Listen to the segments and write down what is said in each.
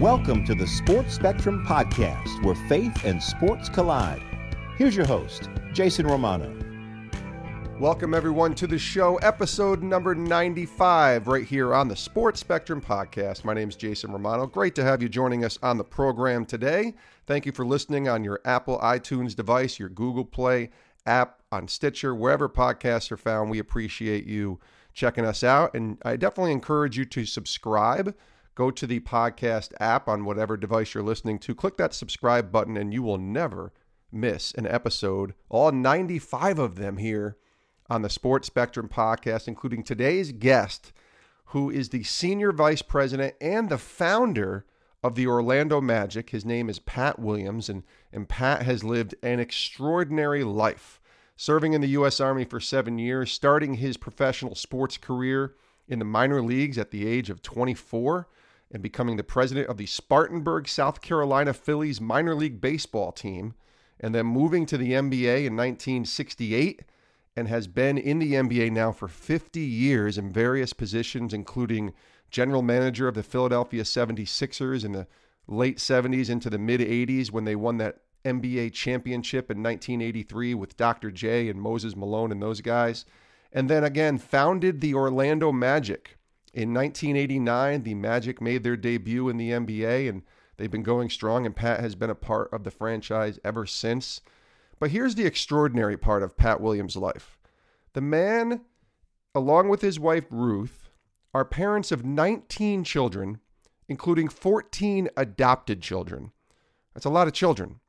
Welcome to the Sports Spectrum Podcast, where faith and sports collide. Here's your host, Jason Romano. Welcome, everyone, to the show, episode number 95, right here on the Sports Spectrum Podcast. My name is Jason Romano. Great to have you joining us on the program today. Thank you for listening on your Apple iTunes device, your Google Play app, on Stitcher, wherever podcasts are found. We appreciate you checking us out. And I definitely encourage you to subscribe go to the podcast app on whatever device you're listening to, click that subscribe button, and you will never miss an episode. All 95 of them here on the Sports Spectrum podcast, including today's guest, who is the senior vice president and the founder of the Orlando Magic. His name is Pat Williams, and, and Pat has lived an extraordinary life, serving in the U.S. Army for seven years, starting his professional sports career in the minor leagues at the age of 24 and becoming the president of the Spartanburg, South Carolina Phillies minor league baseball team, and then moving to the NBA in 1968 and has been in the NBA now for 50 years in various positions, including general manager of the Philadelphia 76ers in the late 70s into the mid 80s when they won that NBA championship in 1983 with Dr. J and Moses Malone and those guys. And then again, founded the Orlando Magic in 1989, the Magic made their debut in the NBA, and they've been going strong, and Pat has been a part of the franchise ever since. But here's the extraordinary part of Pat Williams' life the man, along with his wife Ruth, are parents of 19 children, including 14 adopted children. That's a lot of children.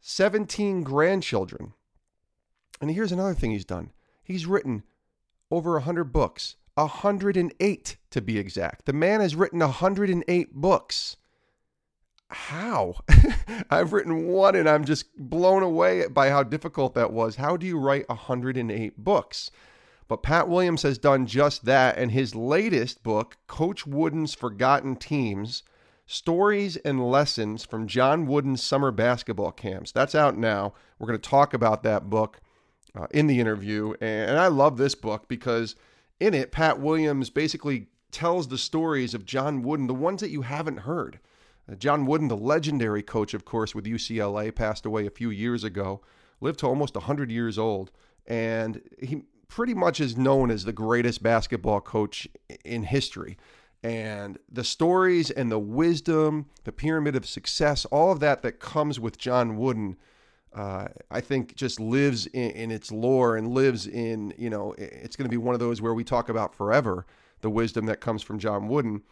17 grandchildren. And here's another thing he's done he's written over 100 books 108 to be exact. The man has written 108 books. How? I've written one and I'm just blown away by how difficult that was. How do you write 108 books? But Pat Williams has done just that, and his latest book, Coach Wooden's Forgotten Teams Stories and Lessons from John Wooden's Summer Basketball Camps. That's out now. We're going to talk about that book uh, in the interview. And I love this book because in it, Pat Williams basically tells the stories of John Wooden, the ones that you haven't heard. Uh, John Wooden, the legendary coach, of course, with UCLA, passed away a few years ago, lived to almost 100 years old, and he pretty much is known as the greatest basketball coach in history. And the stories and the wisdom, the pyramid of success, all of that that comes with John Wooden uh, I think just lives in, in, its lore and lives in, you know, it's going to be one of those where we talk about forever the wisdom that comes from John Wooden.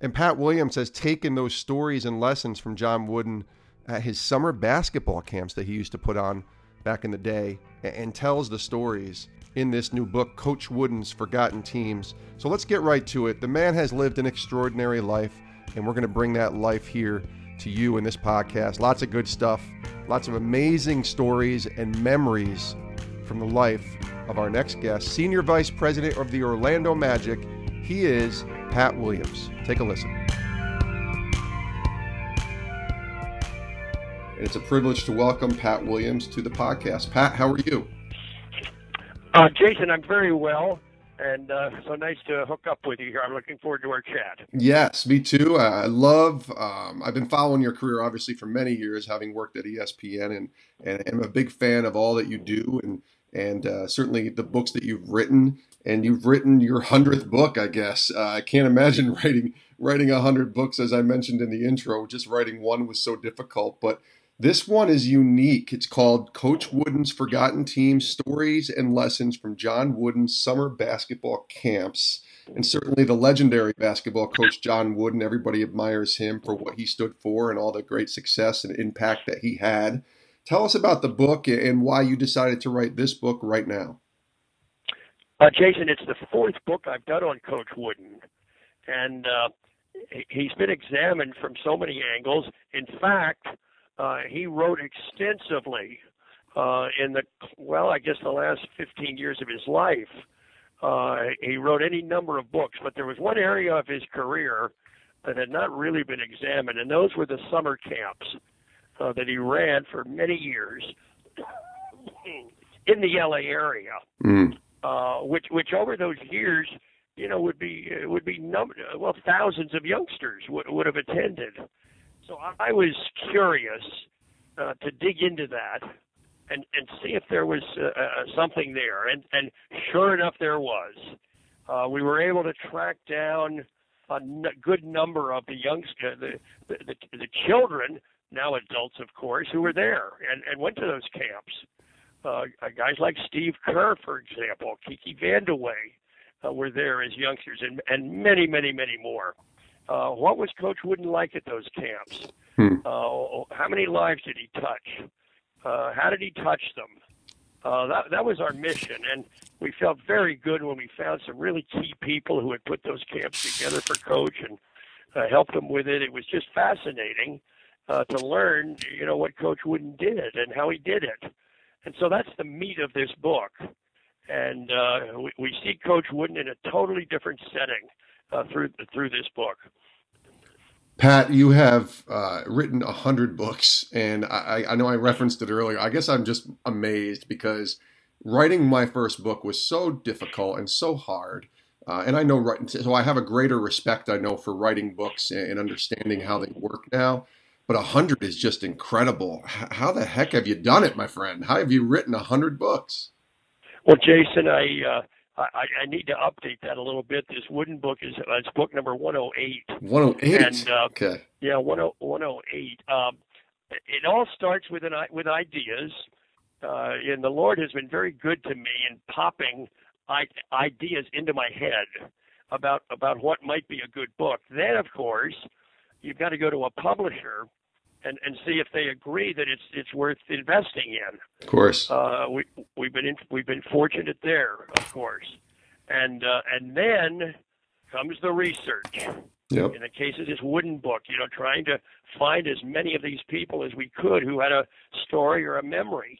And Pat Williams has taken those stories and lessons from John Wooden at his summer basketball camps that he used to put on back in the day and, and tells the stories in this new book, Coach Wooden's Forgotten Teams. So let's get right to it. The man has lived an extraordinary life, and we're going to bring that life here to you in this podcast. Lots of good stuff, lots of amazing stories and memories from the life of our next guest, Senior Vice President of the Orlando Magic. He is Pat Williams. Take a listen. It's a privilege to welcome Pat Williams to the podcast. Pat, how are you? Uh, Jason, I'm very well and uh, so nice to hook up with you here. I'm looking forward to our chat. Yes, me too. I love. Um, I've been following your career obviously for many years, having worked at ESPN, and and am a big fan of all that you do, and and uh, certainly the books that you've written. And you've written your hundredth book, I guess. Uh, I can't imagine writing writing a hundred books, as I mentioned in the intro. Just writing one was so difficult, but this one is unique. It's called Coach Wooden's Forgotten Teams Stories and Lessons from John Wooden's Summer Basketball Camps. And certainly the legendary basketball coach John Wooden, everybody admires him for what he stood for and all the great success and impact that he had. Tell us about the book and why you decided to write this book right now. Uh, Jason, it's the fourth book I've done on Coach Wooden. And uh, he's been examined from so many angles. In fact, uh, he wrote extensively uh, in the well, I guess the last 15 years of his life. Uh, he wrote any number of books, but there was one area of his career that had not really been examined, and those were the summer camps uh, that he ran for many years in the LA area, mm. uh, which which over those years, you know, would be would be num- well thousands of youngsters would would have attended I was curious uh, to dig into that and and see if there was uh, uh, something there. And and sure enough, there was. Uh, we were able to track down a n- good number of the youngsters, the, the the the children, now adults, of course, who were there and and went to those camps. Uh, guys like Steve Kerr, for example, Kiki Vandeweghe, uh, were there as youngsters, and and many, many, many more. Uh, what was Coach Wooden like at those camps? Hmm. Uh, how many lives did he touch? Uh, how did he touch them? Uh, that that was our mission, and we felt very good when we found some really key people who had put those camps together for Coach and uh, helped him with it. It was just fascinating uh, to learn, you know, what Coach Wooden did and how he did it, and so that's the meat of this book. And uh, we, we see Coach Wooden in a totally different setting uh, through through this book. Pat, you have uh, written a hundred books, and I, I know I referenced it earlier. I guess I'm just amazed because writing my first book was so difficult and so hard. Uh, and I know, so I have a greater respect, I know, for writing books and understanding how they work now. But a hundred is just incredible. How the heck have you done it, my friend? How have you written a hundred books? Well, Jason, I uh, I, I need to update that a little bit. This wooden book is uh, it's book number 108. 108. And, uh, okay. Yeah, 108. Um, it all starts with an with ideas, uh, and the Lord has been very good to me in popping ideas into my head about about what might be a good book. Then, of course, you've got to go to a publisher and, and see if they agree that it's it's worth investing in. Of course. Uh, we we've been in, we've been fortunate there, of course, and uh, and then comes the research. Yep. In the case of this wooden book, you know, trying to find as many of these people as we could who had a story or a memory.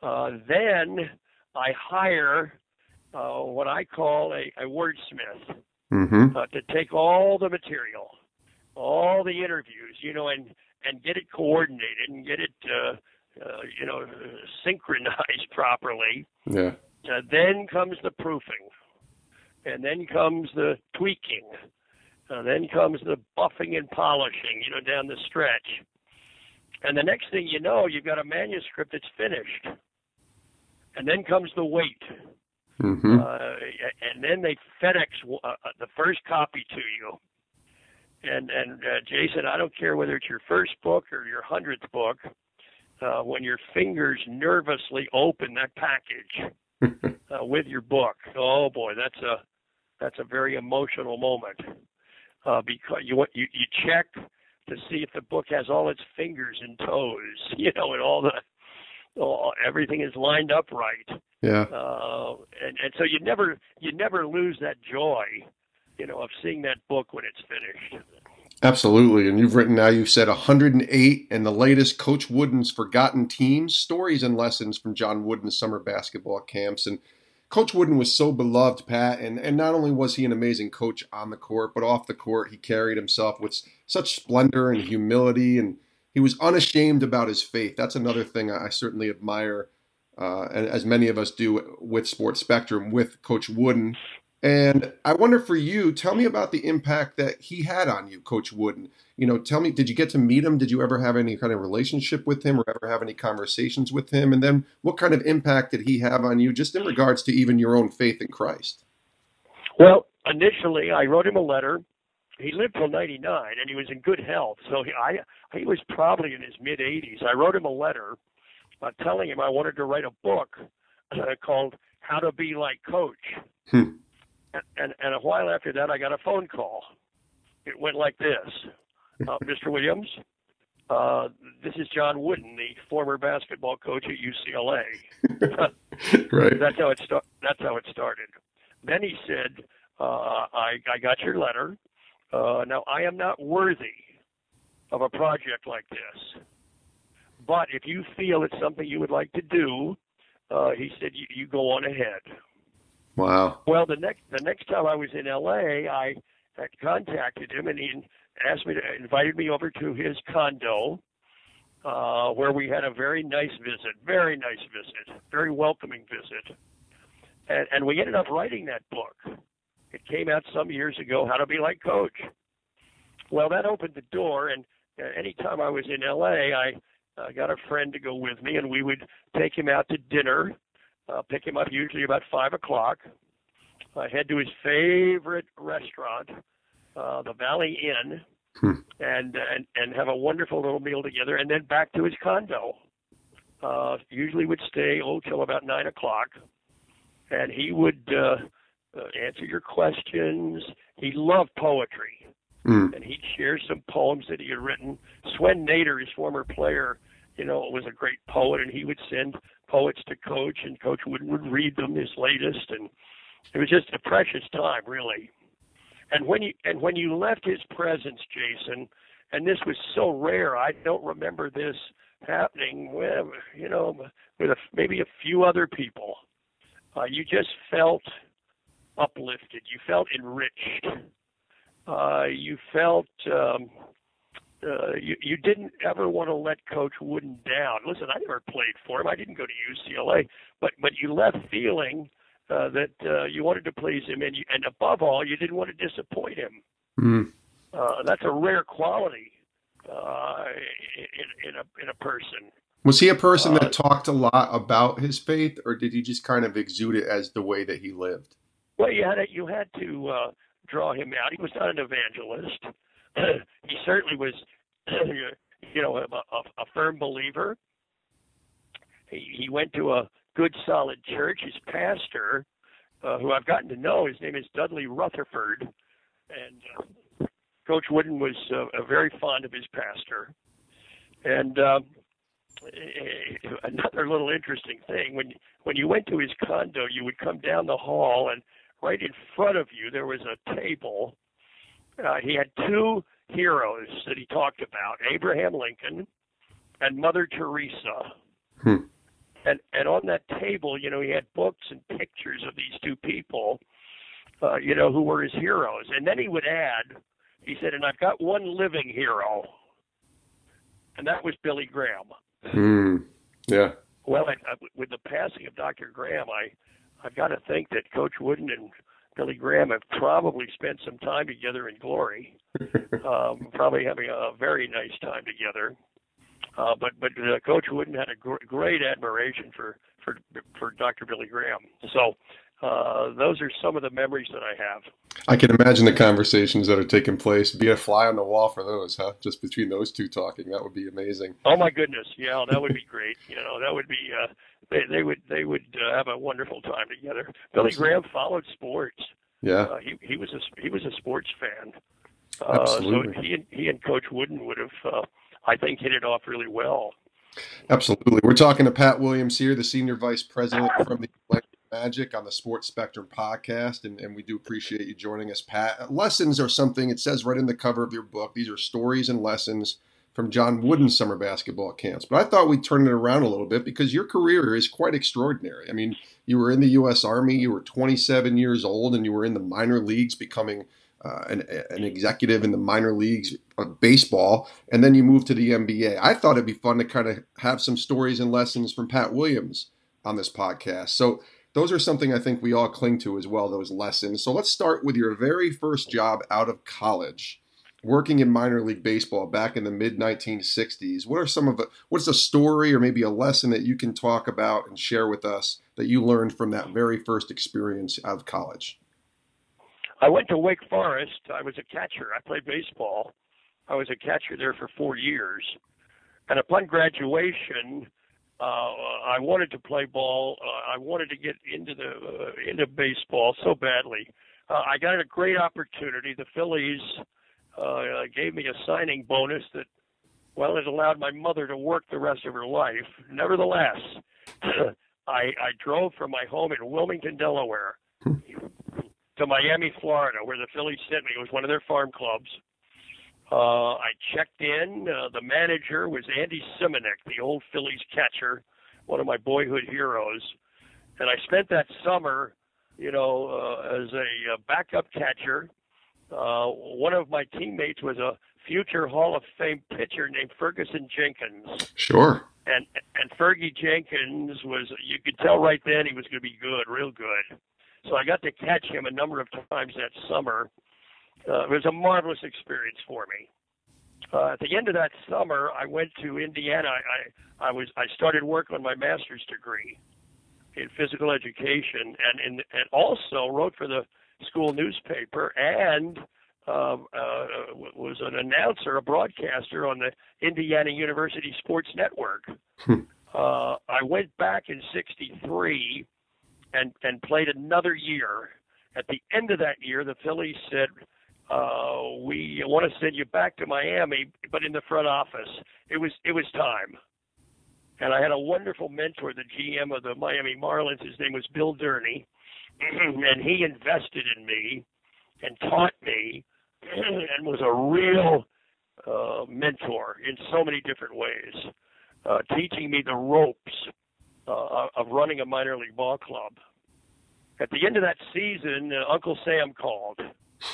Uh, then I hire uh, what I call a, a wordsmith mm-hmm. uh, to take all the material, all the interviews, you know, and and get it coordinated and get it, uh, uh, you know, synchronized properly. Yeah. Uh, then comes the proofing, and then comes the tweaking, and then comes the buffing and polishing, you know, down the stretch. And the next thing you know, you've got a manuscript that's finished. And then comes the weight. Mm-hmm. Uh, and then they FedEx uh, the first copy to you and and uh, Jason, I don't care whether it's your first book or your hundredth book, uh, when your fingers nervously open that package uh, with your book, oh boy, that's a that's a very emotional moment uh, because you you you check to see if the book has all its fingers and toes, you know, and all the all, everything is lined up right. Yeah. Uh, and and so you never you never lose that joy you know, of seeing that book when it's finished. Absolutely. And you've written now, you've said 108 and the latest Coach Wooden's Forgotten Teams Stories and Lessons from John Wooden's Summer Basketball Camps. And Coach Wooden was so beloved, Pat. And, and not only was he an amazing coach on the court, but off the court, he carried himself with such splendor and humility. And he was unashamed about his faith. That's another thing I certainly admire, uh, as many of us do with Sports Spectrum, with Coach Wooden. And I wonder for you, tell me about the impact that he had on you, Coach Wooden. You know, tell me, did you get to meet him? Did you ever have any kind of relationship with him or ever have any conversations with him? And then what kind of impact did he have on you just in regards to even your own faith in Christ? Well, initially, I wrote him a letter. He lived till 99 and he was in good health. So he, I, he was probably in his mid 80s. I wrote him a letter uh, telling him I wanted to write a book uh, called How to Be Like Coach. Hmm and, and a while after that, I got a phone call. It went like this uh, Mr. Williams, uh, this is John Wooden, the former basketball coach at UCLA. right. That's how it sta- That's how it started. Then he said, uh, I, I got your letter. Uh, now, I am not worthy of a project like this. But if you feel it's something you would like to do, uh, he said, you, you go on ahead. Wow. Well, the next the next time I was in L.A., I had contacted him, and he asked me to invited me over to his condo, uh, where we had a very nice visit, very nice visit, very welcoming visit, and, and we ended up writing that book. It came out some years ago, How to Be Like Coach. Well, that opened the door, and anytime I was in LA, I uh, got a friend to go with me, and we would take him out to dinner, uh, pick him up usually about five o'clock. I head to his favorite restaurant, uh, the Valley Inn, hmm. and and and have a wonderful little meal together, and then back to his condo. Uh, usually would stay oh till about nine o'clock, and he would uh, uh, answer your questions. He loved poetry, mm. and he'd share some poems that he had written. Swen Nater, his former player, you know, it was a great poet, and he would send poets to Coach, and Coach would would read them his latest, and it was just a precious time, really. And when you and when you left his presence, Jason, and this was so rare, I don't remember this happening with you know with a, maybe a few other people. Uh, you just felt uplifted. You felt enriched. Uh, you felt um, uh, you you didn't ever want to let Coach Wooden down. Listen, I never played for him. I didn't go to UCLA, but but you left feeling uh, that uh, you wanted to please him, and you, and above all, you didn't want to disappoint him. Mm. Uh, that's a rare quality uh, in, in a in a person. Was he a person that uh, talked a lot about his faith, or did he just kind of exude it as the way that he lived? Well, you had to, you had to uh, draw him out. He was not an evangelist. he certainly was, you know, a, a, a firm believer. He, he went to a good, solid church. His pastor, uh, who I've gotten to know, his name is Dudley Rutherford, and uh, Coach Wooden was uh, very fond of his pastor. And uh, another little interesting thing when when you went to his condo, you would come down the hall, and right in front of you there was a table. Uh, he had two heroes that he talked about: Abraham Lincoln and Mother Teresa. Hmm. And and on that table, you know, he had books and pictures of these two people, uh, you know, who were his heroes. And then he would add, he said, "And I've got one living hero." And that was Billy Graham. Hmm. Yeah. Well, I, I, with the passing of Dr. Graham, I I've got to think that Coach Wooden and Billy Graham have probably spent some time together in glory. um, probably having a very nice time together. Uh, but but uh, Coach Wooden had a gr- great admiration for for for Dr. Billy Graham. So uh, those are some of the memories that I have. I can imagine the conversations that are taking place. Be a fly on the wall for those, huh? Just between those two talking, that would be amazing. Oh my goodness, yeah, that would be great. You know, that would be. Uh, they, they would they would uh, have a wonderful time together. Billy Graham followed sports. Yeah, uh, he he was a he was a sports fan. Uh, Absolutely. So he and he and Coach Wooden would have, uh, I think, hit it off really well. Absolutely. We're talking to Pat Williams here, the senior vice president from the Magic on the Sports Spectrum podcast, and, and we do appreciate you joining us, Pat. Lessons are something, it says right in the cover of your book, these are stories and lessons from John Wooden's summer basketball camps. But I thought we'd turn it around a little bit because your career is quite extraordinary. I mean, you were in the U.S. Army, you were 27 years old, and you were in the minor leagues becoming uh, an, an, executive in the minor leagues of baseball, and then you moved to the NBA. I thought it'd be fun to kind of have some stories and lessons from Pat Williams on this podcast. So those are something I think we all cling to as well, those lessons. So let's start with your very first job out of college, working in minor league baseball back in the mid 1960s. What are some of the, what's a story or maybe a lesson that you can talk about and share with us that you learned from that very first experience out of college? I went to Wake Forest. I was a catcher. I played baseball. I was a catcher there for four years. And upon graduation, uh, I wanted to play ball. Uh, I wanted to get into the uh, into baseball so badly. Uh, I got a great opportunity. The Phillies uh, gave me a signing bonus that, well, it allowed my mother to work the rest of her life. Nevertheless, I, I drove from my home in Wilmington, Delaware, to Miami, Florida, where the Phillies sent me. It was one of their farm clubs. Uh, I checked in. Uh, the manager was Andy Seminick, the old Phillies catcher, one of my boyhood heroes. And I spent that summer, you know, uh, as a, a backup catcher. Uh, one of my teammates was a future Hall of Fame pitcher named Ferguson Jenkins. Sure. And and Fergie Jenkins was you could tell right then he was going to be good, real good. So I got to catch him a number of times that summer uh, it was a marvelous experience for me. uh, at the end of that summer, I went to Indiana. I, I, I was I started work on my master's degree in physical education, and in, and also wrote for the school newspaper and uh, uh, was an announcer, a broadcaster on the Indiana University Sports Network. Hmm. uh, I went back in '63 and and played another year. At the end of that year, the Phillies said, uh, "We want to send you back to Miami, but in the front office." It was it was time. And I had a wonderful mentor, the GM of the Miami Marlins. His name was Bill Durney, and he invested in me and taught me and was a real uh, mentor in so many different ways, uh, teaching me the ropes uh, of running a minor league ball club. At the end of that season, uh, Uncle Sam called.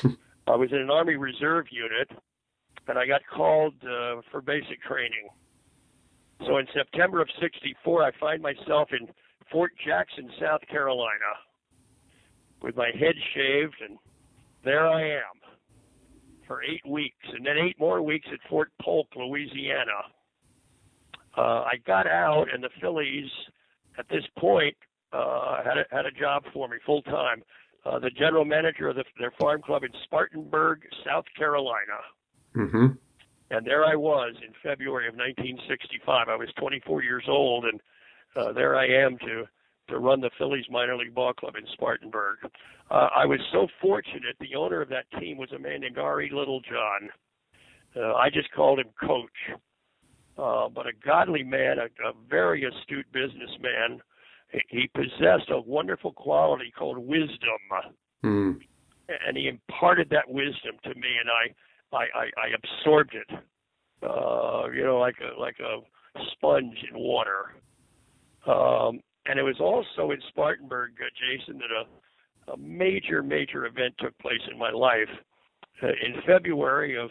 I was in an Army Reserve unit, and I got called uh, for basic training. So in September of '64, I find myself in Fort Jackson, South Carolina, with my head shaved, and there I am for eight weeks, and then eight more weeks at Fort Polk, Louisiana. Uh, I got out, and the Phillies, at this point, uh, had a, had a job for me full time. Uh, the general manager of the, their farm club in Spartanburg, South Carolina. Mm-hmm. And there I was in February of 1965. I was 24 years old, and uh, there I am to to run the Phillies minor league ball club in Spartanburg. Uh, I was so fortunate. The owner of that team was a man named R.E. Littlejohn. Uh, I just called him Coach, uh, but a godly man, a, a very astute businessman. He, he possessed a wonderful quality called wisdom, mm. and he imparted that wisdom to me, and I, I, I, I absorbed it. Uh, you know, like a like a sponge in water. Um, and it was also in Spartanburg, uh, Jason, that a, a major, major event took place in my life. Uh, in February of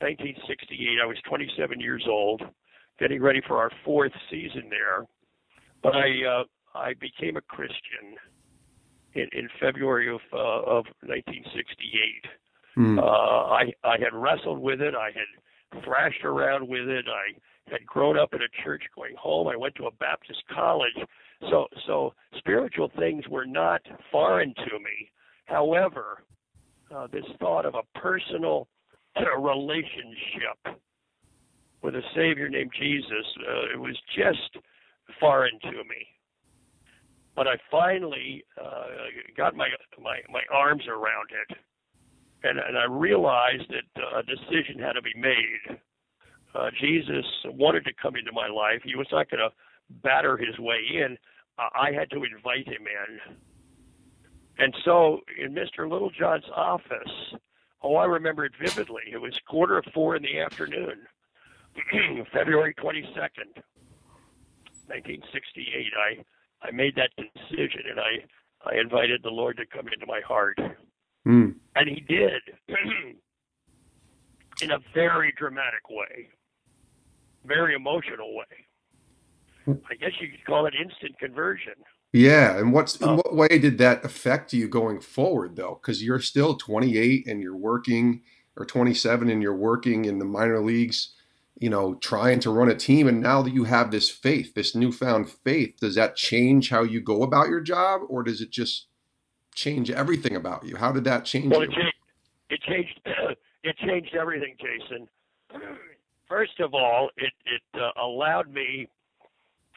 1968, I was 27 years old, getting ready for our fourth season there. But I uh, I became a Christian in, in February of uh, of 1968. Mm. Uh, I I had wrestled with it. I had thrashed around with it. I had grown up in a church going home. I went to a Baptist college so, so spiritual things were not foreign to me. However, uh, this thought of a personal relationship with a Savior named Jesus, uh, it was just foreign to me. But I finally uh, got my, my my arms around it, and and I realized that uh, a decision had to be made. Uh, Jesus wanted to come into my life. He was not going to batter his way in, uh, I had to invite him in. And so in Mr. Littlejohn's office, oh, I remember it vividly. It was quarter of four in the afternoon, February 22nd, 1968. I, I made that decision and I, I invited the Lord to come into my heart. Mm. And he did in a very dramatic way, very emotional way. I guess you could call it instant conversion. Yeah, and what's in um, what way did that affect you going forward though? Because you're still 28 and you're working, or 27 and you're working in the minor leagues, you know, trying to run a team, and now that you have this faith, this newfound faith, does that change how you go about your job, or does it just change everything about you? How did that change? Well, it changed. It changed. it changed everything, Jason. First of all, it it uh, allowed me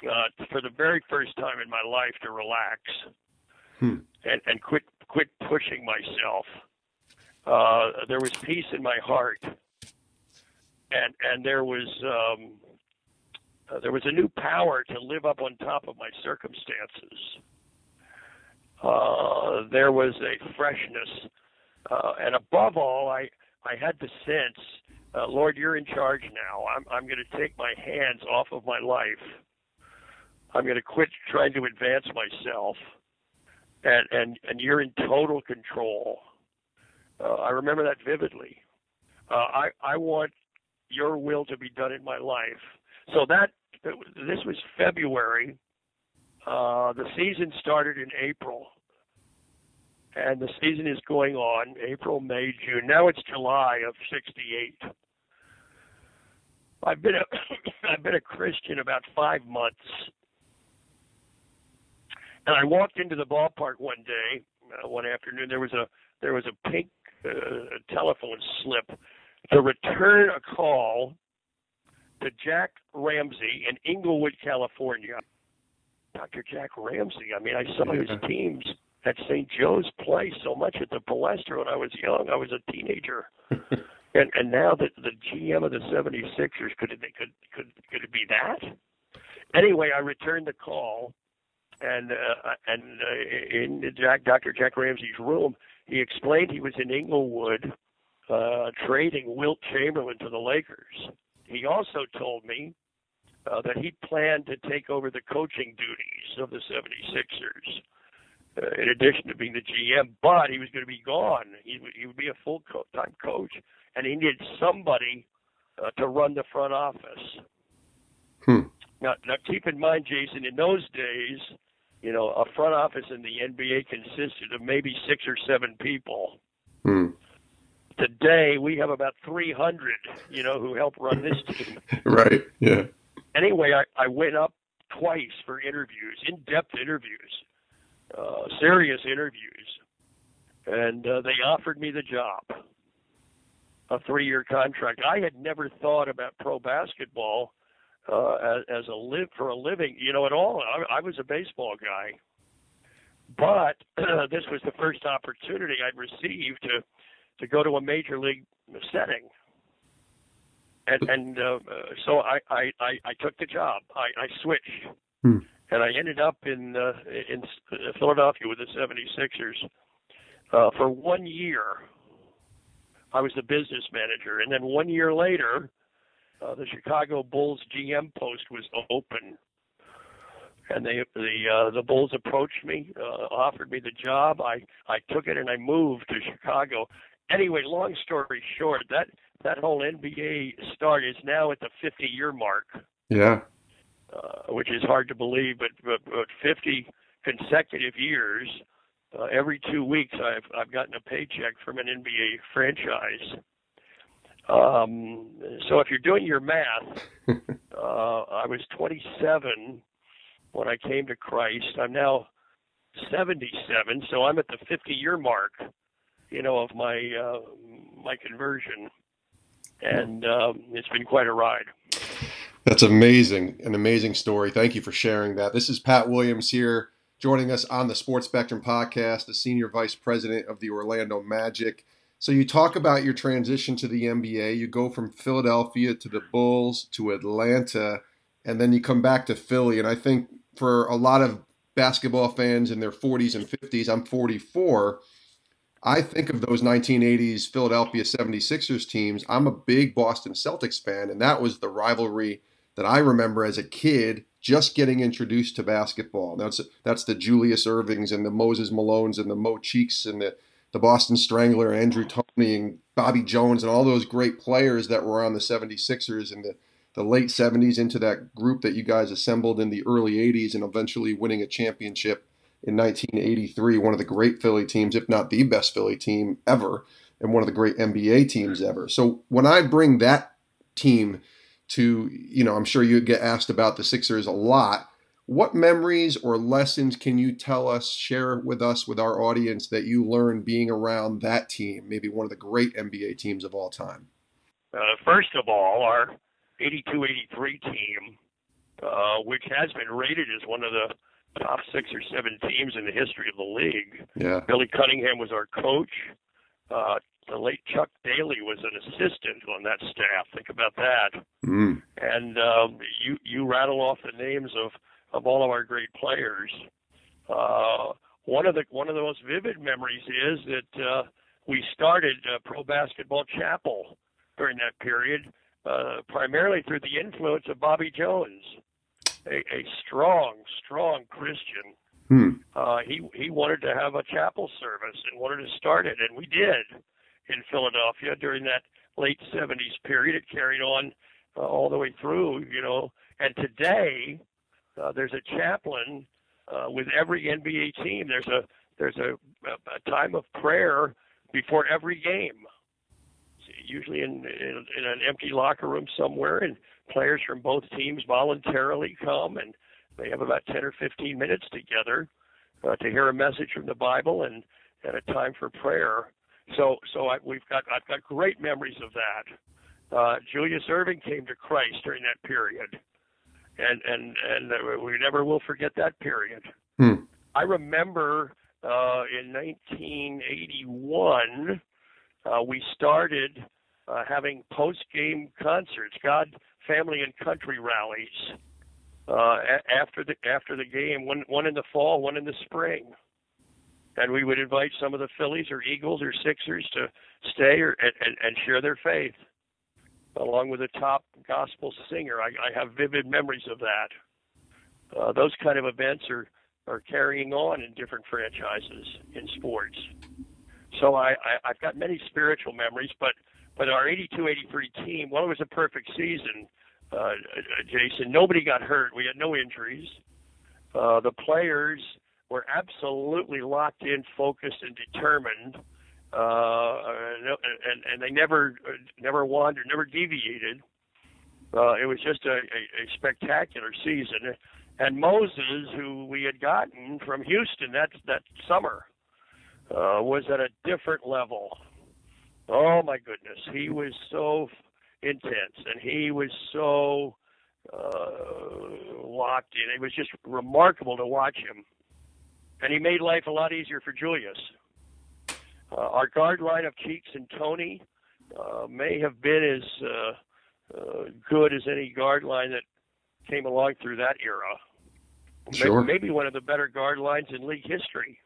uh, for the very first time in my life to relax hmm. and, and quit quit pushing myself. Uh, there was peace in my heart, and and there was um, uh, there was a new power to live up on top of my circumstances. Uh, there was a freshness, uh, and above all, I I had the sense, uh, Lord, you're in charge now. I'm I'm going to take my hands off of my life I'm going to quit trying to advance myself, and and and you're in total control. Uh, I remember that vividly. Uh, I I want your will to be done in my life. So that this was February. Uh, the season started in April, and the season is going on April, May, June. Now it's July of '68. I've been a I've been a Christian about five months, and I walked into the ballpark one day, uh, one afternoon. There was a there was a pink uh, telephone slip to return a call to Jack Ramsay in Inglewood, California. Dr. Jack Ramsay. I mean, I saw his teams at St. Joe's play so much at the Palestra when I was young. I was a teenager. and and now that the GM of the 76ers could it could could could it be that? Anyway, I returned the call and uh, and uh, in Jack Dr. Jack Ramsay's room, he explained he was in Inglewood uh, trading Wilt Chamberlain to the Lakers. He also told me uh, that he planned to take over the coaching duties of the 76ers. Uh, in addition to being the GM, but he was going to be gone. He, he would be a full co- time coach, and he needed somebody uh, to run the front office. Hmm. Now, now, keep in mind, Jason, in those days, you know, a front office in the NBA consisted of maybe six or seven people. Hmm. Today, we have about 300, you know, who help run this team. right. Yeah anyway, I, I went up twice for interviews, in-depth interviews, uh, serious interviews, and uh, they offered me the job, a three-year contract. I had never thought about pro basketball uh, as, as a live for a living, you know, at all. I, I was a baseball guy, but uh, this was the first opportunity I'd received to to go to a major league setting and and uh, so I, I I I took the job. I, I switched, hmm. and I ended up in uh, in Philadelphia with the 76ers uh, for one year. I was the business manager, and then one year later, uh, the Chicago Bulls GM post was open, and they the uh, the Bulls approached me, uh, offered me the job. I I took it and I moved to Chicago. Anyway, long story short, that that whole NBA start is now at the 50 year mark. Yeah. Uh, which is hard to believe, but, but, but 50 consecutive years, uh, every two weeks I've I've gotten a paycheck from an NBA franchise. Um, so if you're doing your math, uh, I was 27 when I came to Christ. I'm now 77, so I'm at the 50 year mark, you know, of my uh, my conversion and um, it's been quite a ride. That's amazing, an amazing story. Thank you for sharing that. This is Pat Williams here, joining us on the Sports Spectrum podcast, the senior vice president of the Orlando Magic. So you talk about your transition to the NBA. You go from Philadelphia to the Bulls to Atlanta, and then you come back to Philly. And I think for a lot of basketball fans in their 40s and 50s, I'm 44 I think of those 1980s Philadelphia 76ers teams. I'm a big Boston Celtics fan, and that was the rivalry that I remember as a kid just getting introduced to basketball. That's that's the Julius Ervings and the Moses Malones and the Mo Cheeks and the, the Boston Strangler, Andrew Toney and Bobby Jones and all those great players that were on the 76ers in the, the late 70s into that group that you guys assembled in the early 80s and eventually winning a championship in 1983, one of the great Philly teams, if not the best Philly team ever, and one of the great NBA teams ever. So when I bring that team to, you know, I'm sure you get asked about the Sixers a lot. What memories or lessons can you tell us, share with us, with our audience that you learned being around that team, maybe one of the great NBA teams of all time? Uh, first of all, our 82 83 team, uh, which has been rated as one of the top six or seven teams in the history of the league. Yeah. Billy Cunningham was our coach. Uh, the late Chuck Daly was an assistant on that staff. Think about that. Mm. And um, you you rattle off the names of of all of our great players. Uh, one of the one of the most vivid memories is that uh, we started uh, Pro Basketball Chapel during that period, uh, primarily through the influence of Bobby Jones a, a strong, strong Christian. Hmm. Uh, he he wanted to have a chapel service and wanted to start it, and we did in Philadelphia during that late '70s period. It carried on uh, all the way through, you know. And today, uh, there's a chaplain uh, with every NBA team. There's a there's a, a, time of prayer before every game. usually in, in in an empty locker room somewhere, and players from both teams voluntarily come and they have about 10 or 15 minutes together uh, to hear a message from the Bible and and a time for prayer. So so I, we've got I've got great memories of that. Uh, Julius Erving came to Christ during that period, and and and we never will forget that period. Hmm. I remember uh, in 1981 uh, we started uh, having post-game concerts, God, family, and country rallies uh, after the after the game. One one in the fall, one in the spring, and we would invite some of the Phillies or Eagles or Sixers to stay or and, and, and share their faith, along with a top gospel singer. I, I have vivid memories of that. Uh, those kind of events are are carrying on in different franchises in sports. So I, I I've got many spiritual memories, but but our 82-83 team, well, it was a perfect season. Uh, Jason, nobody got hurt. We had no injuries. Uh, the players were absolutely locked in, focused, and determined. Uh, and, and they never never wandered, never deviated. Uh, it was just a, a, a spectacular season. And Moses, who we had gotten from Houston that that summer, uh, was at a different level. Oh my goodness, he was so intense, and he was so uh, locked in. It was just remarkable to watch him, and he made life a lot easier for Julius. Uh, our guard line of Cheeks and Toney uh, may have been as uh, uh, good as any guard line that came along through that era. Sure. Maybe, maybe one of the better guard lines in league history.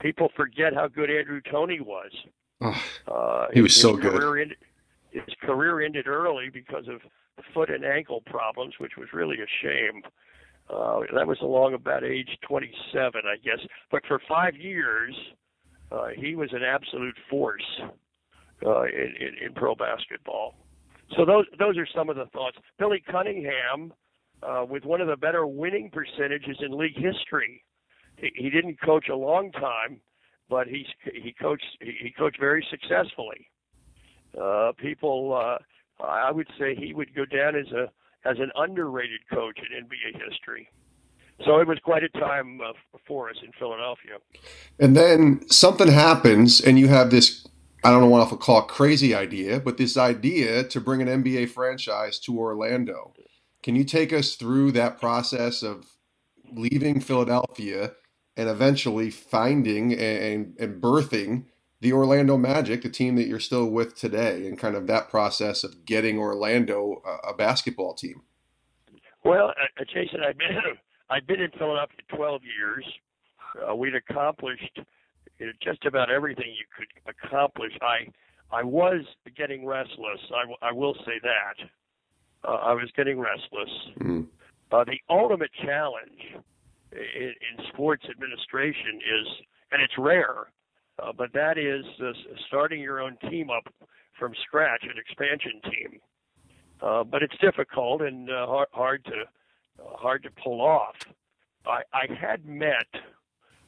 People forget how good Andrew Toney was. Oh, uh, he was so good. Ended, his career ended early because of foot and ankle problems, which was really a shame. Uh, that was along about age 27, I guess. But for five years, uh, he was an absolute force uh, in, in, in pro basketball. So those those are some of the thoughts. Billy Cunningham, uh, with one of the better winning percentages in league history. He, he didn't coach a long time, but he's he coached he coached very successfully. Uh, people, uh, I would say he would go down as a as an underrated coach in NBA history. So it was quite a time uh, for us in Philadelphia. And then something happens, and you have this. I don't know what to call it crazy idea, but this idea to bring an NBA franchise to Orlando. Can you take us through that process of leaving Philadelphia and eventually finding and, and birthing the Orlando Magic, the team that you're still with today, and kind of that process of getting Orlando a, a basketball team? Well, uh, uh Jason, I've been I've been in Philadelphia 12 years. Uh, we'd accomplished you know, just about everything you could accomplish. I I was getting restless. I, I will say that. Uh, I was getting restless. Mm. Uh, the ultimate challenge in, in sports administration is, and it's rare, uh, but that is uh, starting your own team up from scratch, an expansion team. Uh, but it's difficult and uh, hard, hard to uh, hard to pull off. I, I had met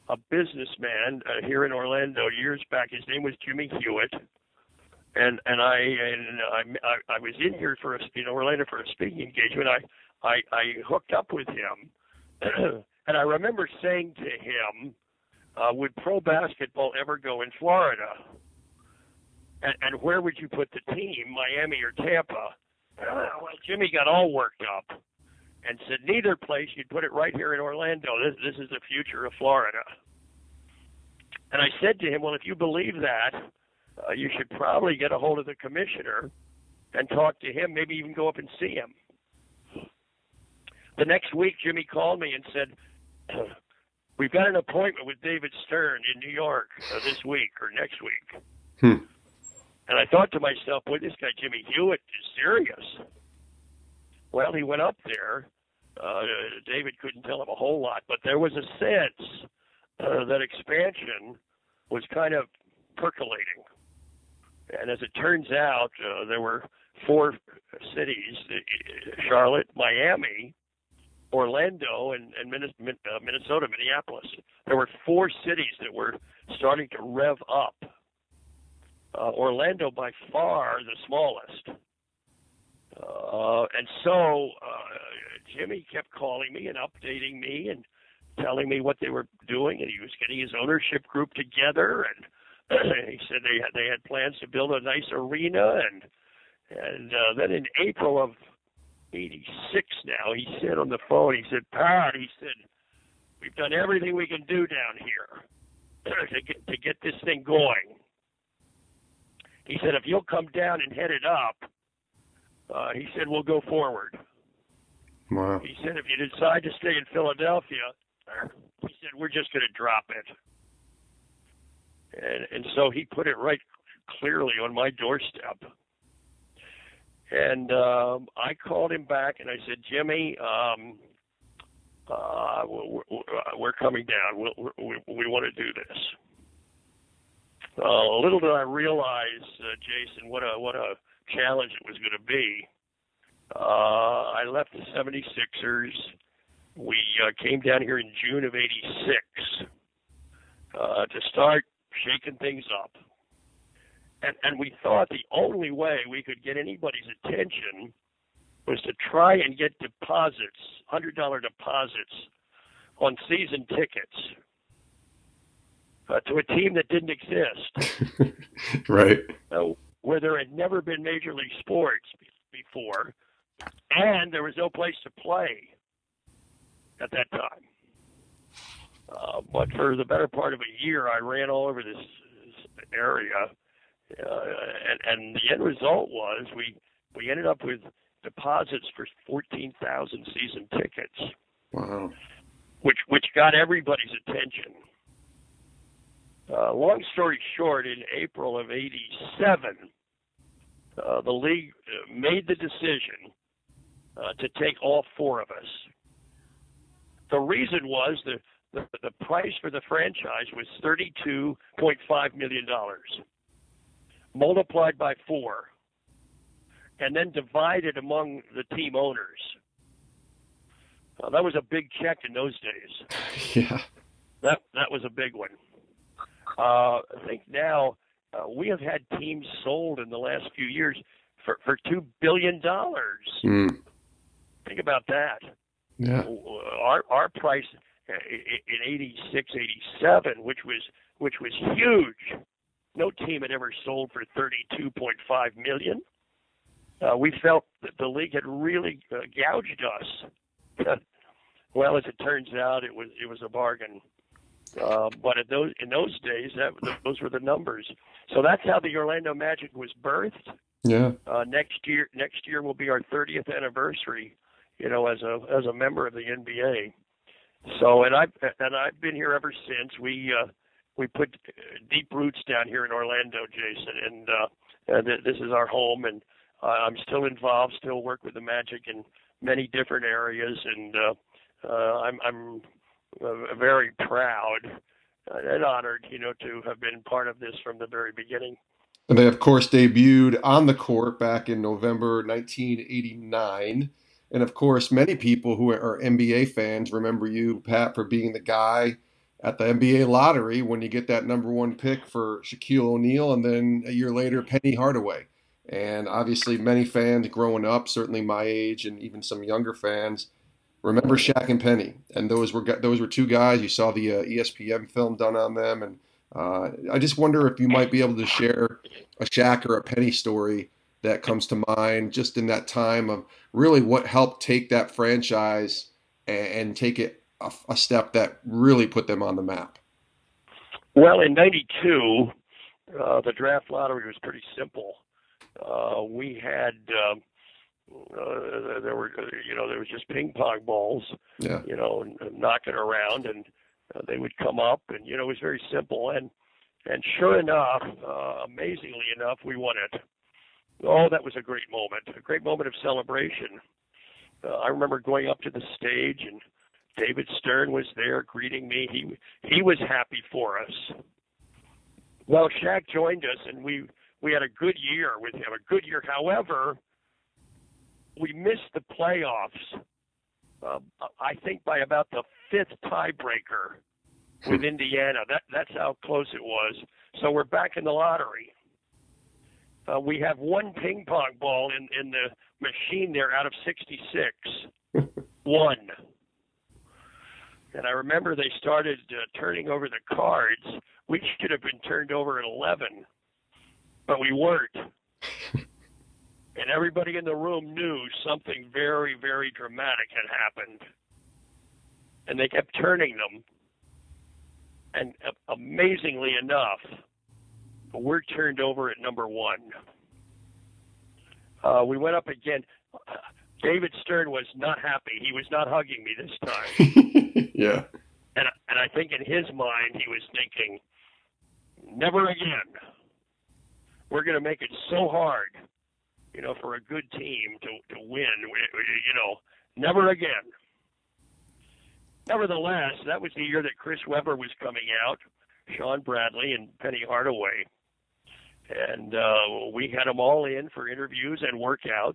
a businessman uh, here in Orlando years back. His name was Jimmy Hewitt, and and I and I, I I was in here for a in Orlando for a speaking engagement. I I, I hooked up with him, and I remember saying to him, uh, "Would pro basketball ever go in Florida? And, and where would you put the team, Miami or Tampa?" Well, Jimmy got all worked up and said, "Neither place. You'd put it right here in Orlando. This this is the future of Florida." And I said to him, "Well, if you believe that." uh, you should probably get a hold of the commissioner and talk to him, maybe even go up and see him. The next week, Jimmy called me and said, We've got an appointment with David Stern in New York uh, this week or next week. Hmm. And I thought to myself, boy, this guy Jimmy Hewitt is serious. Well, he went up there. Uh, David couldn't tell him a whole lot, but there was a sense uh, that expansion was kind of percolating. And as it turns out, uh, there were four cities uh, Charlotte, Miami, Orlando, and, and uh, Minnesota, Minneapolis. There were four cities that were starting to rev up. uh, Orlando by far the smallest. Uh, and so uh, Jimmy kept calling me and updating me and telling me what they were doing, and he was getting his ownership group together, and he said they had they had plans to build a nice arena, and and uh, then in April of '86, now he said on the phone, he said, "Pat," he said, "we've done everything we can do down here to get to get this thing going." He said, "If you'll come down and head it up," uh, he said, "we'll go forward." Wow. He said, if you decide to stay in Philadelphia, he said, we're just going to drop it. And, and so he put it right clearly on my doorstep. And um, I called him back and I said, Jimmy, um, uh, we're, we're coming down. we we, we want to do this. Uh, little did I realize, uh, Jason, what a what a challenge it was going to be. Uh, I left the 76ers. We uh, came down here in June of '86 uh, to start shaking things up, and and we thought the only way we could get anybody's attention was to try and get deposits, hundred dollar deposits, on season tickets uh, to a team that didn't exist. right. Uh, where there had never been major league sports before, and there was no place to play at that time. Uh, but for the better part of a year, I ran all over this area, uh, and, and the end result was we we ended up with deposits for fourteen thousand season tickets. Wow. Which which got everybody's attention. Uh, long story short, in April of '87, uh, the league uh, made the decision uh, to take all four of us. The reason was the, the, the price for the franchise was $32.5 million, multiplied by four, and then divided among the team owners. Uh, that was a big check in those days. Yeah. That that was a big one. Uh, I think now uh, we have had teams sold in the last few years for for two billion dollars. Mm. Think about that. Yeah. Our our price in 86, 87, which was which was huge. No team had ever sold for 32.5 million. Uh, we felt that the league had really uh, gouged us. well, as it turns out, it was it was a bargain. Uh, but in those in those days, that those were the numbers. So that's how the Orlando Magic was birthed. Yeah. Uh, next year, next year will be our 30th anniversary you know, as a as a member of the NBA. So, and I've and I've been here ever since. We uh, we put deep roots down here in Orlando, Jason, and uh, and this is our home. And uh, I'm still involved, still work with the Magic in many different areas, and uh, uh, I'm I'm uh, very proud and honored, you know, to have been part of this from the very beginning. And they, of course, debuted on the court back in November 1989. And of course, many people who are NBA fans remember you, Pat, for being the guy at the NBA lottery when you get that number one pick for Shaquille O'Neal, and then a year later, Penny Hardaway. And obviously, many fans growing up, certainly my age, and even some younger fans, remember Shaq and Penny. And those were those were two guys. You saw the uh, ESPN film done on them, and uh, I just wonder if you might be able to share a Shaq or a Penny story that comes to mind just in that time of really what helped take that franchise and, and take it a, a, step that really put them on the map? Well, in '92, uh, the draft lottery was pretty simple. Uh, we had um, uh, there were you know there was just ping pong balls, yeah. you know, knocking around, and uh, they would come up, and you know it was very simple. And and sure enough, uh, amazingly enough, we won it. Oh, that was a great moment, a great moment of celebration. Uh, I remember going up to the stage and David Stern was there greeting me. He he was happy for us. Well, Shaq joined us and we we had a good year with him, a good year. However, we missed the playoffs. Uh, I think by about the fifth tiebreaker with Indiana. That that's how close it was. So we're back in the lottery. uh, we have one ping pong ball in in the machine there out of 66. one. And I remember they started uh, turning over the cards. We should have been turned over at 11, but we weren't. and everybody in the room knew something very, very dramatic had happened. And they kept turning them. And uh, amazingly enough, we're turned over at number one. Uh, we went up again. David Stern was not happy. He was not hugging me this time. yeah. And and I think in his mind he was thinking, never again. We're going to make it so hard, you know, for a good team to to win. You know, never again. Nevertheless, that was the year that Chris Webber was coming out, Shawn Bradley, and Penny Hardaway and uh, we had them all in for interviews and workouts.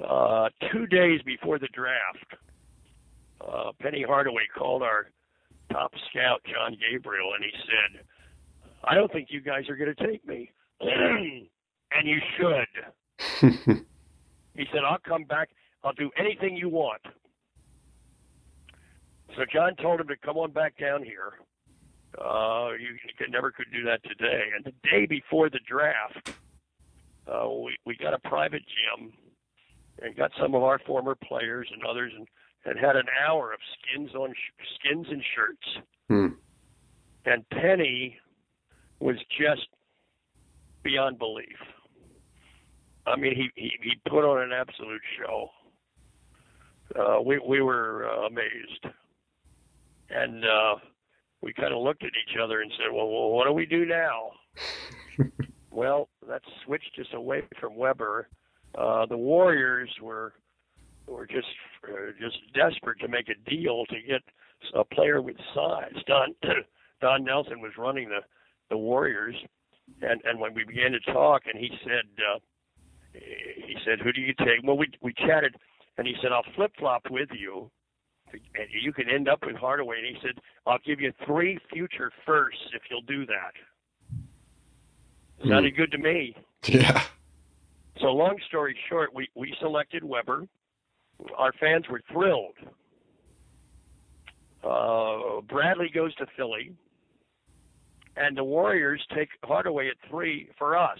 Uh, two days before the draft, uh, Penny Hardaway called our top scout, John Gabriel, and he said, I don't think you guys are going to take me. and you should. he said, I'll come back. I'll do anything you want. So John told him to come on back down here. Uh, you, you never could do that today. And the day before the draft, uh, we we got a private gym and got some of our former players and others and, and had an hour of skins on skins and shirts. Hmm. And Penny was just beyond belief. I mean, he he, he put on an absolute show. Uh, we we were uh, amazed, and uh, we kind of looked at each other and said, "Well, well what do we do now?" well, that switched us away from Webber. Uh, the Warriors were were just uh, just desperate to make a deal to get a player with size. Don Don Nelson was running the the Warriors, and and when we began to talk, and he said uh, he said, "Who do you take?" Well, we we chatted, and he said, "I'll flip flop with you." and you can end up with Hardaway. And he said, "I'll give you three future firsts if you'll do that." Sounded hmm. good to me. Yeah. So long story short, we we selected Webber. Our fans were thrilled. Uh, Bradley goes to Philly, and the Warriors take Hardaway at three for us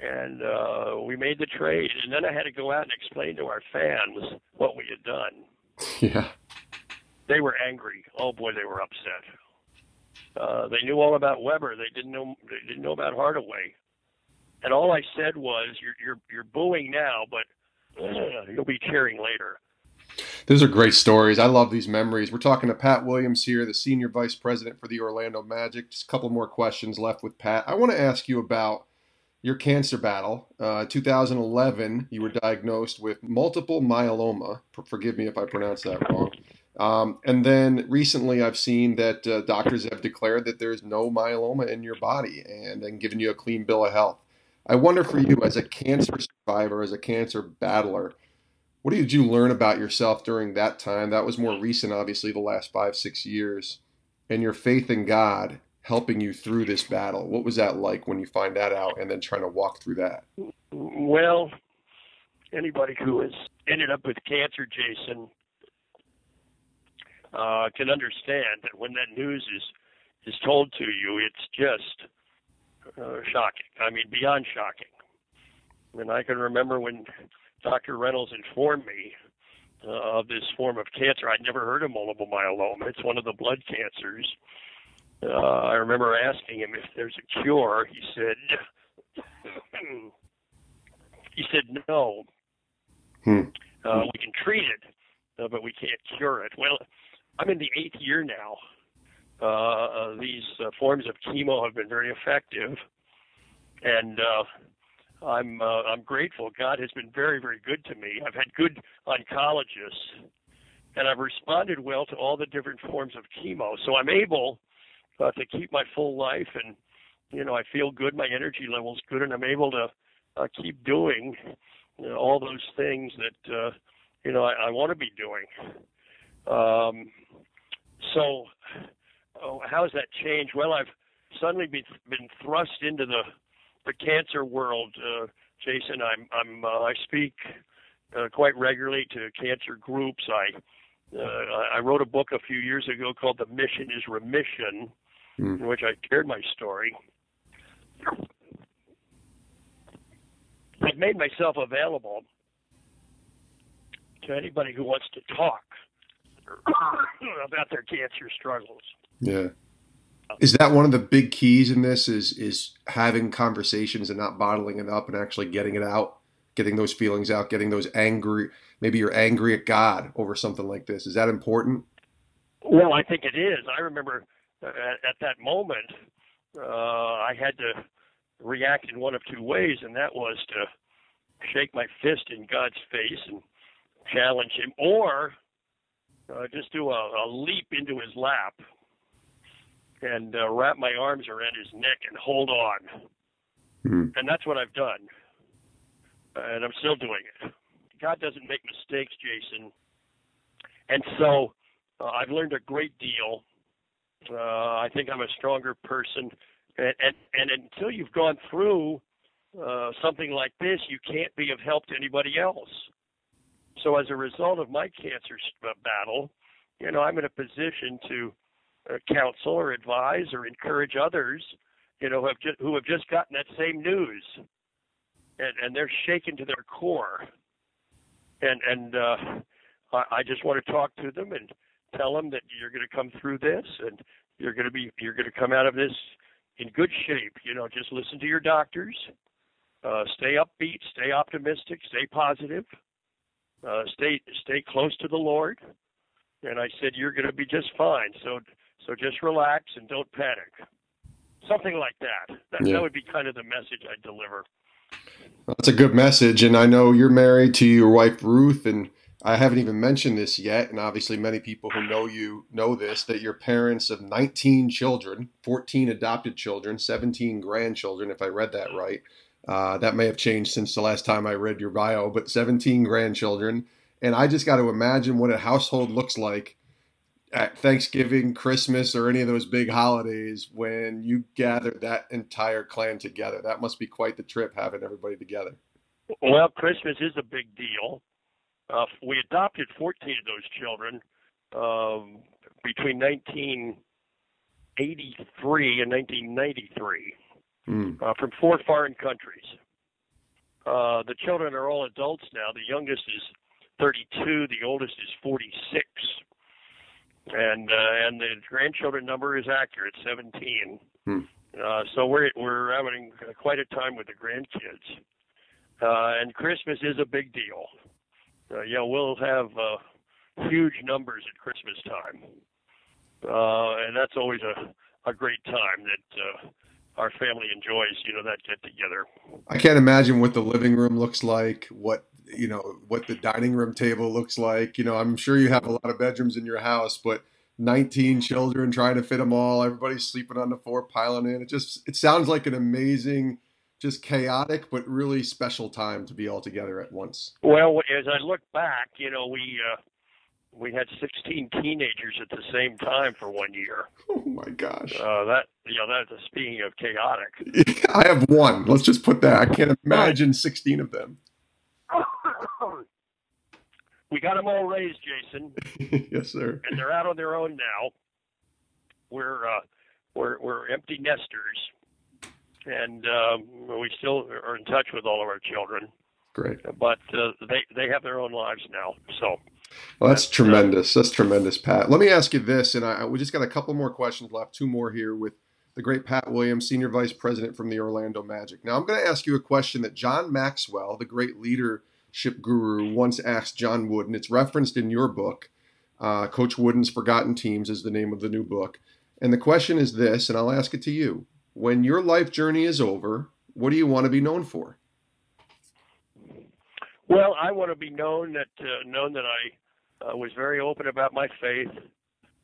and uh, we made the trade. And then I had to go out and explain to our fans what we had done. Yeah. They were angry. Oh boy, they were upset. Uh, they knew all about Webber. They didn't know. They didn't know about Hardaway. And all I said was, "You're you're you're booing now, but you'll be cheering later." Those are great stories. I love these memories. We're talking to Pat Williams here, the senior vice president for the Orlando Magic. Just a couple more questions left with Pat. I want to ask you about your cancer battle. Uh, 2011, you were diagnosed with multiple myeloma. Forgive me if I pronounce that wrong. Um, and then recently, I've seen that uh, doctors have declared that there's no myeloma in your body and then given you a clean bill of health. I wonder for you, as a cancer survivor, as a cancer battler, what did you learn about yourself during that time? That was more recent, obviously, the last five, six years, and your faith in God helping you through this battle. What was that like when you find that out and then trying to walk through that? Well, anybody who has ended up with cancer, Jason, uh, can understand that when that news is is told to you, it's just uh, shocking. I mean, beyond shocking. And I can remember when Dr. Reynolds informed me uh, of this form of cancer. I'd never heard of multiple myeloma. It's one of the blood cancers uh, I remember asking him if there's a cure. He said, he said no. Hmm. Uh, we can treat it, uh, but we can't cure it. Well, I'm in the eighth year now. Uh, uh, these uh, forms of chemo have been very effective, and uh, I'm uh, I'm grateful. God has been very very good to me. I've had good oncologists, and I've responded well to all the different forms of chemo. So I'm able uh, to keep my full life and you know I feel good, my energy level's good, and I'm able to keep doing you know, all those things that you know I, I want to be doing. Um, so, oh, how has that changed? Well, I've suddenly been, been thrust into the the cancer world. Uh, Jason, I'm I'm uh, I speak uh, quite regularly to cancer groups. I uh, I wrote a book a few years ago called "The Mission Is Remission," mm. in which I shared my story. I've made myself available to anybody who wants to talk about their cancer struggles. Yeah. Is that one of the big keys in this is is having conversations and not bottling it up and actually getting it out, getting those feelings out, getting those angry maybe you're angry at God over something like this. Is that important? Well, I think it is. I remember at, at that moment uh, I had to react in one of two ways and that was to shake my fist in God's face and challenge him or uh, just do a, a leap into his lap and uh, wrap my arms around his neck and hold on. Mm-hmm. And that's what I've done. And I'm still doing it. God doesn't make mistakes, Jason. And so uh, I've learned a great deal. Uh, I think I'm a stronger person. And, and, and until you've gone through uh, something like this, you can't be of help to anybody else. So as a result of my cancer uh, battle, you know, I'm in a position to uh, counsel or advise or encourage others, you know, who have just, who have just gotten that same news, and and they're shaken to their core, and and uh, I, I just want to talk to them and tell them that you're going to come through this and you're going to be you're going to come out of this in good shape. You know, just listen to your doctors, uh, stay upbeat, stay optimistic, stay positive, uh, stay stay close to the Lord. And I said, you're going to be just fine. So so just relax and don't panic. Something like that. That, yeah. that would be kind of the message I'd deliver. That's a good message. And I know you're married to your wife, Ruth, and I haven't even mentioned this yet. And obviously, many people who know you know this that you're parents of 19 children, 14 adopted children, 17 grandchildren, if I read that right. Uh, that may have changed since the last time I read your bio, but 17 grandchildren. And I just got to imagine what a household looks like at Thanksgiving, Christmas, or any of those big holidays when you gather that entire clan together. That must be quite the trip having everybody together. Well, Christmas is a big deal. Uh, we adopted 14 of those children um, between 1983 and 1993 mm. uh, from four foreign countries. Uh, the children are all adults now. The youngest is 32, the oldest is 46 and uh, and the grandchildren number is accurate, 17. Hmm. Uh, so we're we're having quite a time with the grandkids, uh, and Christmas is a big deal. Uh, yeah, we'll have uh, huge numbers at Christmas time, uh, and that's always a a great time that. Uh, our family enjoys, you know, that get together. I can't imagine what the living room looks like, what you know what the dining room table looks like. You know, I'm sure you have a lot of bedrooms in your house, but 19 children trying to fit them all. Everybody's sleeping on the floor, piling in. It just it sounds like an amazing, just chaotic but really special time to be all together at once. Well, as I look back, you know, we uh, we had 16 teenagers at the same time for one year. Oh my gosh! Uh, that you know, that's speaking of chaotic. I have one. Let's just put that. I can't imagine 16 of them. We got them all raised, Jason. yes, sir. And they're out on their own now. We're uh, we're we're empty nesters, and um, we still are in touch with all of our children. Great. But uh, they they have their own lives now. So. Well, that's, that's uh, tremendous. Uh, that's tremendous, Pat. Let me ask you this, and I, we just got a couple more questions left. Two more here with the great Pat Williams, Senior Vice President from the Orlando Magic. Now, I'm going to ask you a question that John Maxwell, the great leadership guru, once asked John Wooden. It's referenced in your book. Uh, Coach Wooden's Forgotten Teams is the name of the new book. And the question is this, and I'll ask it to you. When your life journey is over, what do you want to be known for? Well, I want to be known that uh, known that I uh, was very open about my faith.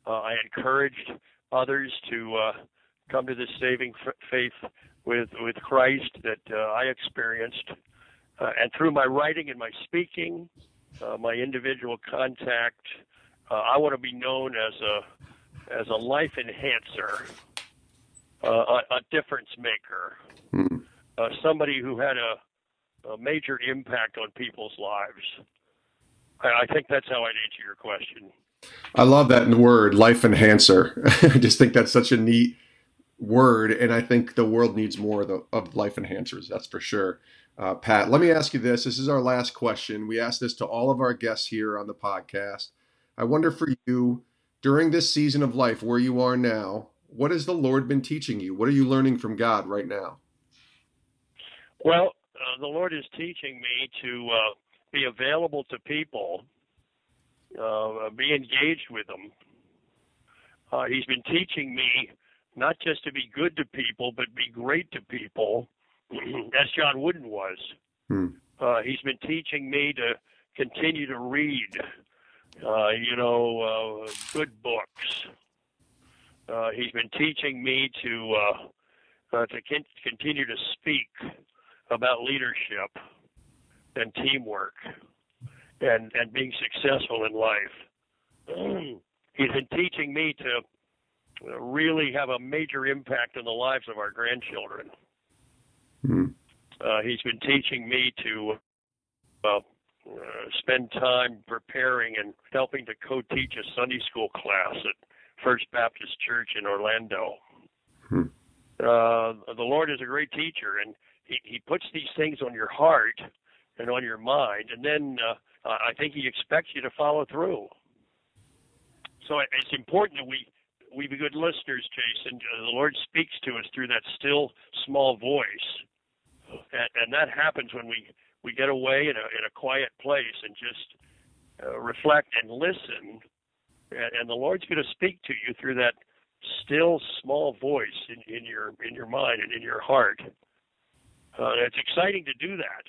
Uh, I encouraged others to uh, come to this saving f- faith with with Christ that uh, I experienced, uh, and through my writing and my speaking, uh, my individual contact, uh, I want to be known as a as a life enhancer uh, a, a difference maker, Hmm. uh, somebody who had a, a major impact on people's lives. I, I think that's how I'd answer your question. I love that word, life enhancer. I just think that's such a neat word, and I think the world needs more of, the, of life enhancers. That's for sure. Uh, Pat, let me ask you this. This is our last question. We ask this to all of our guests here on the podcast. I wonder for you, during this season of life where you are now, what has the Lord been teaching you? What are you learning from God right now? Well, uh, the Lord is teaching me to uh, be available to people, uh, be engaged with them. Uh, he's been teaching me not just to be good to people, but be great to people, as John Wooden was. Hmm. Uh, he's been teaching me to continue to read, uh, you know, uh, good books. Uh, he's been teaching me to uh, uh, to con- continue to speak about leadership and teamwork and and being successful in life. He's been teaching me to really have a major impact on the lives of our grandchildren. Hmm. Uh, he's been teaching me to uh, uh, spend time preparing and helping to co-teach a Sunday school class at First Baptist Church in Orlando. Hmm. Uh, the Lord is a great teacher, and he, he puts these things on your heart and on your mind, and then uh, I think he expects you to follow through. So it's important that we we be good listeners, Jason. The Lord speaks to us through that still small voice, and, and that happens when we we get away in a in a quiet place and just uh, reflect and listen, and, and the Lord's going to speak to you through that still small voice in, in your in your mind and in your heart. Uh, it's exciting to do that,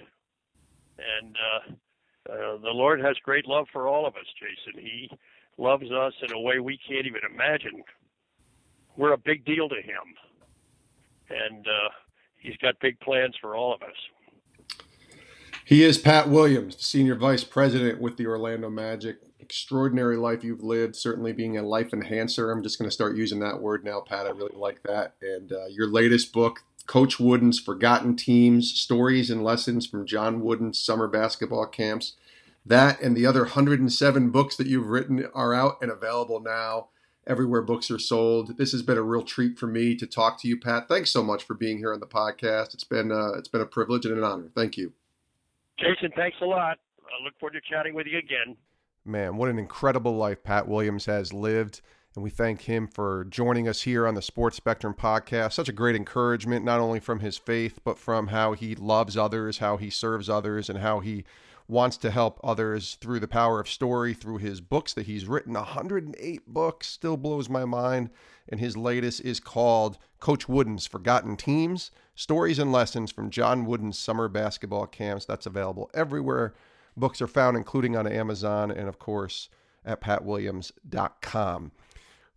and uh, uh, the Lord has great love for all of us, Jason. He loves us in a way we can't even imagine. We're a big deal to Him, and uh, He's got big plans for all of us. He is Pat Williams, Senior Vice President with the Orlando Magic. Extraordinary life you've lived, certainly being a life enhancer. I'm just going to start using that word now, Pat. I really like that. And uh, your latest book, Coach Wooden's Forgotten Teams Stories and Lessons from John Wooden's Summer Basketball Camps. That and the other 107 books that you've written are out and available now everywhere books are sold. This has been a real treat for me to talk to you, Pat. Thanks so much for being here on the podcast. It's been uh, it's been a privilege and an honor. Thank you. Jason, thanks a lot. I look forward to chatting with you again. Man, what an incredible life Pat Williams has lived. And we thank him for joining us here on the Sports Spectrum podcast. Such a great encouragement, not only from his faith, but from how he loves others, how he serves others, and how he wants to help others through the power of story, through his books that he's written. 108 books still blows my mind. And his latest is called Coach Wooden's Forgotten Teams Stories and Lessons from John Wooden's Summer Basketball Camps. That's available everywhere books are found, including on Amazon and, of course, at patwilliams.com.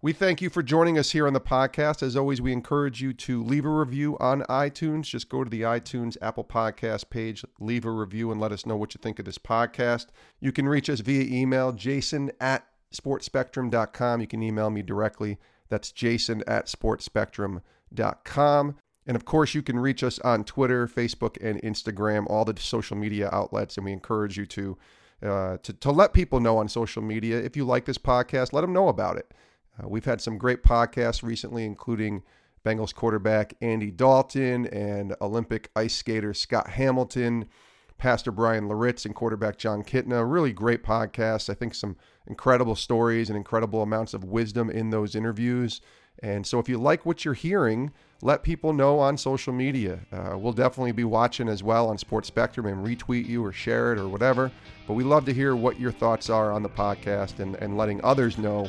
We thank you for joining us here on the podcast. As always, we encourage you to leave a review on iTunes. Just go to the iTunes Apple Podcast page, leave a review, and let us know what you think of this podcast. You can reach us via email, jason at sportsspectrum.com. You can email me directly. That's jason at sportsspectrum.com. And of course, you can reach us on Twitter, Facebook, and Instagram, all the social media outlets. And we encourage you to, uh, to, to let people know on social media if you like this podcast, let them know about it. Uh, we've had some great podcasts recently, including Bengals quarterback Andy Dalton and Olympic ice skater Scott Hamilton, Pastor Bryan Loritts, and quarterback Jon Kitna. Really great podcasts. I think some incredible stories and incredible amounts of wisdom in those interviews. And so, if you like what you're hearing, let people know on social media. Uh, we'll definitely be watching as well on Sports Spectrum and retweet you or share it or whatever. But we love to hear what your thoughts are on the podcast and, and letting others know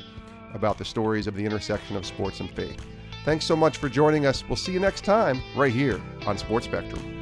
about the stories of the intersection of sports and faith. Thanks so much for joining us. We'll see you next time right here on Sports Spectrum.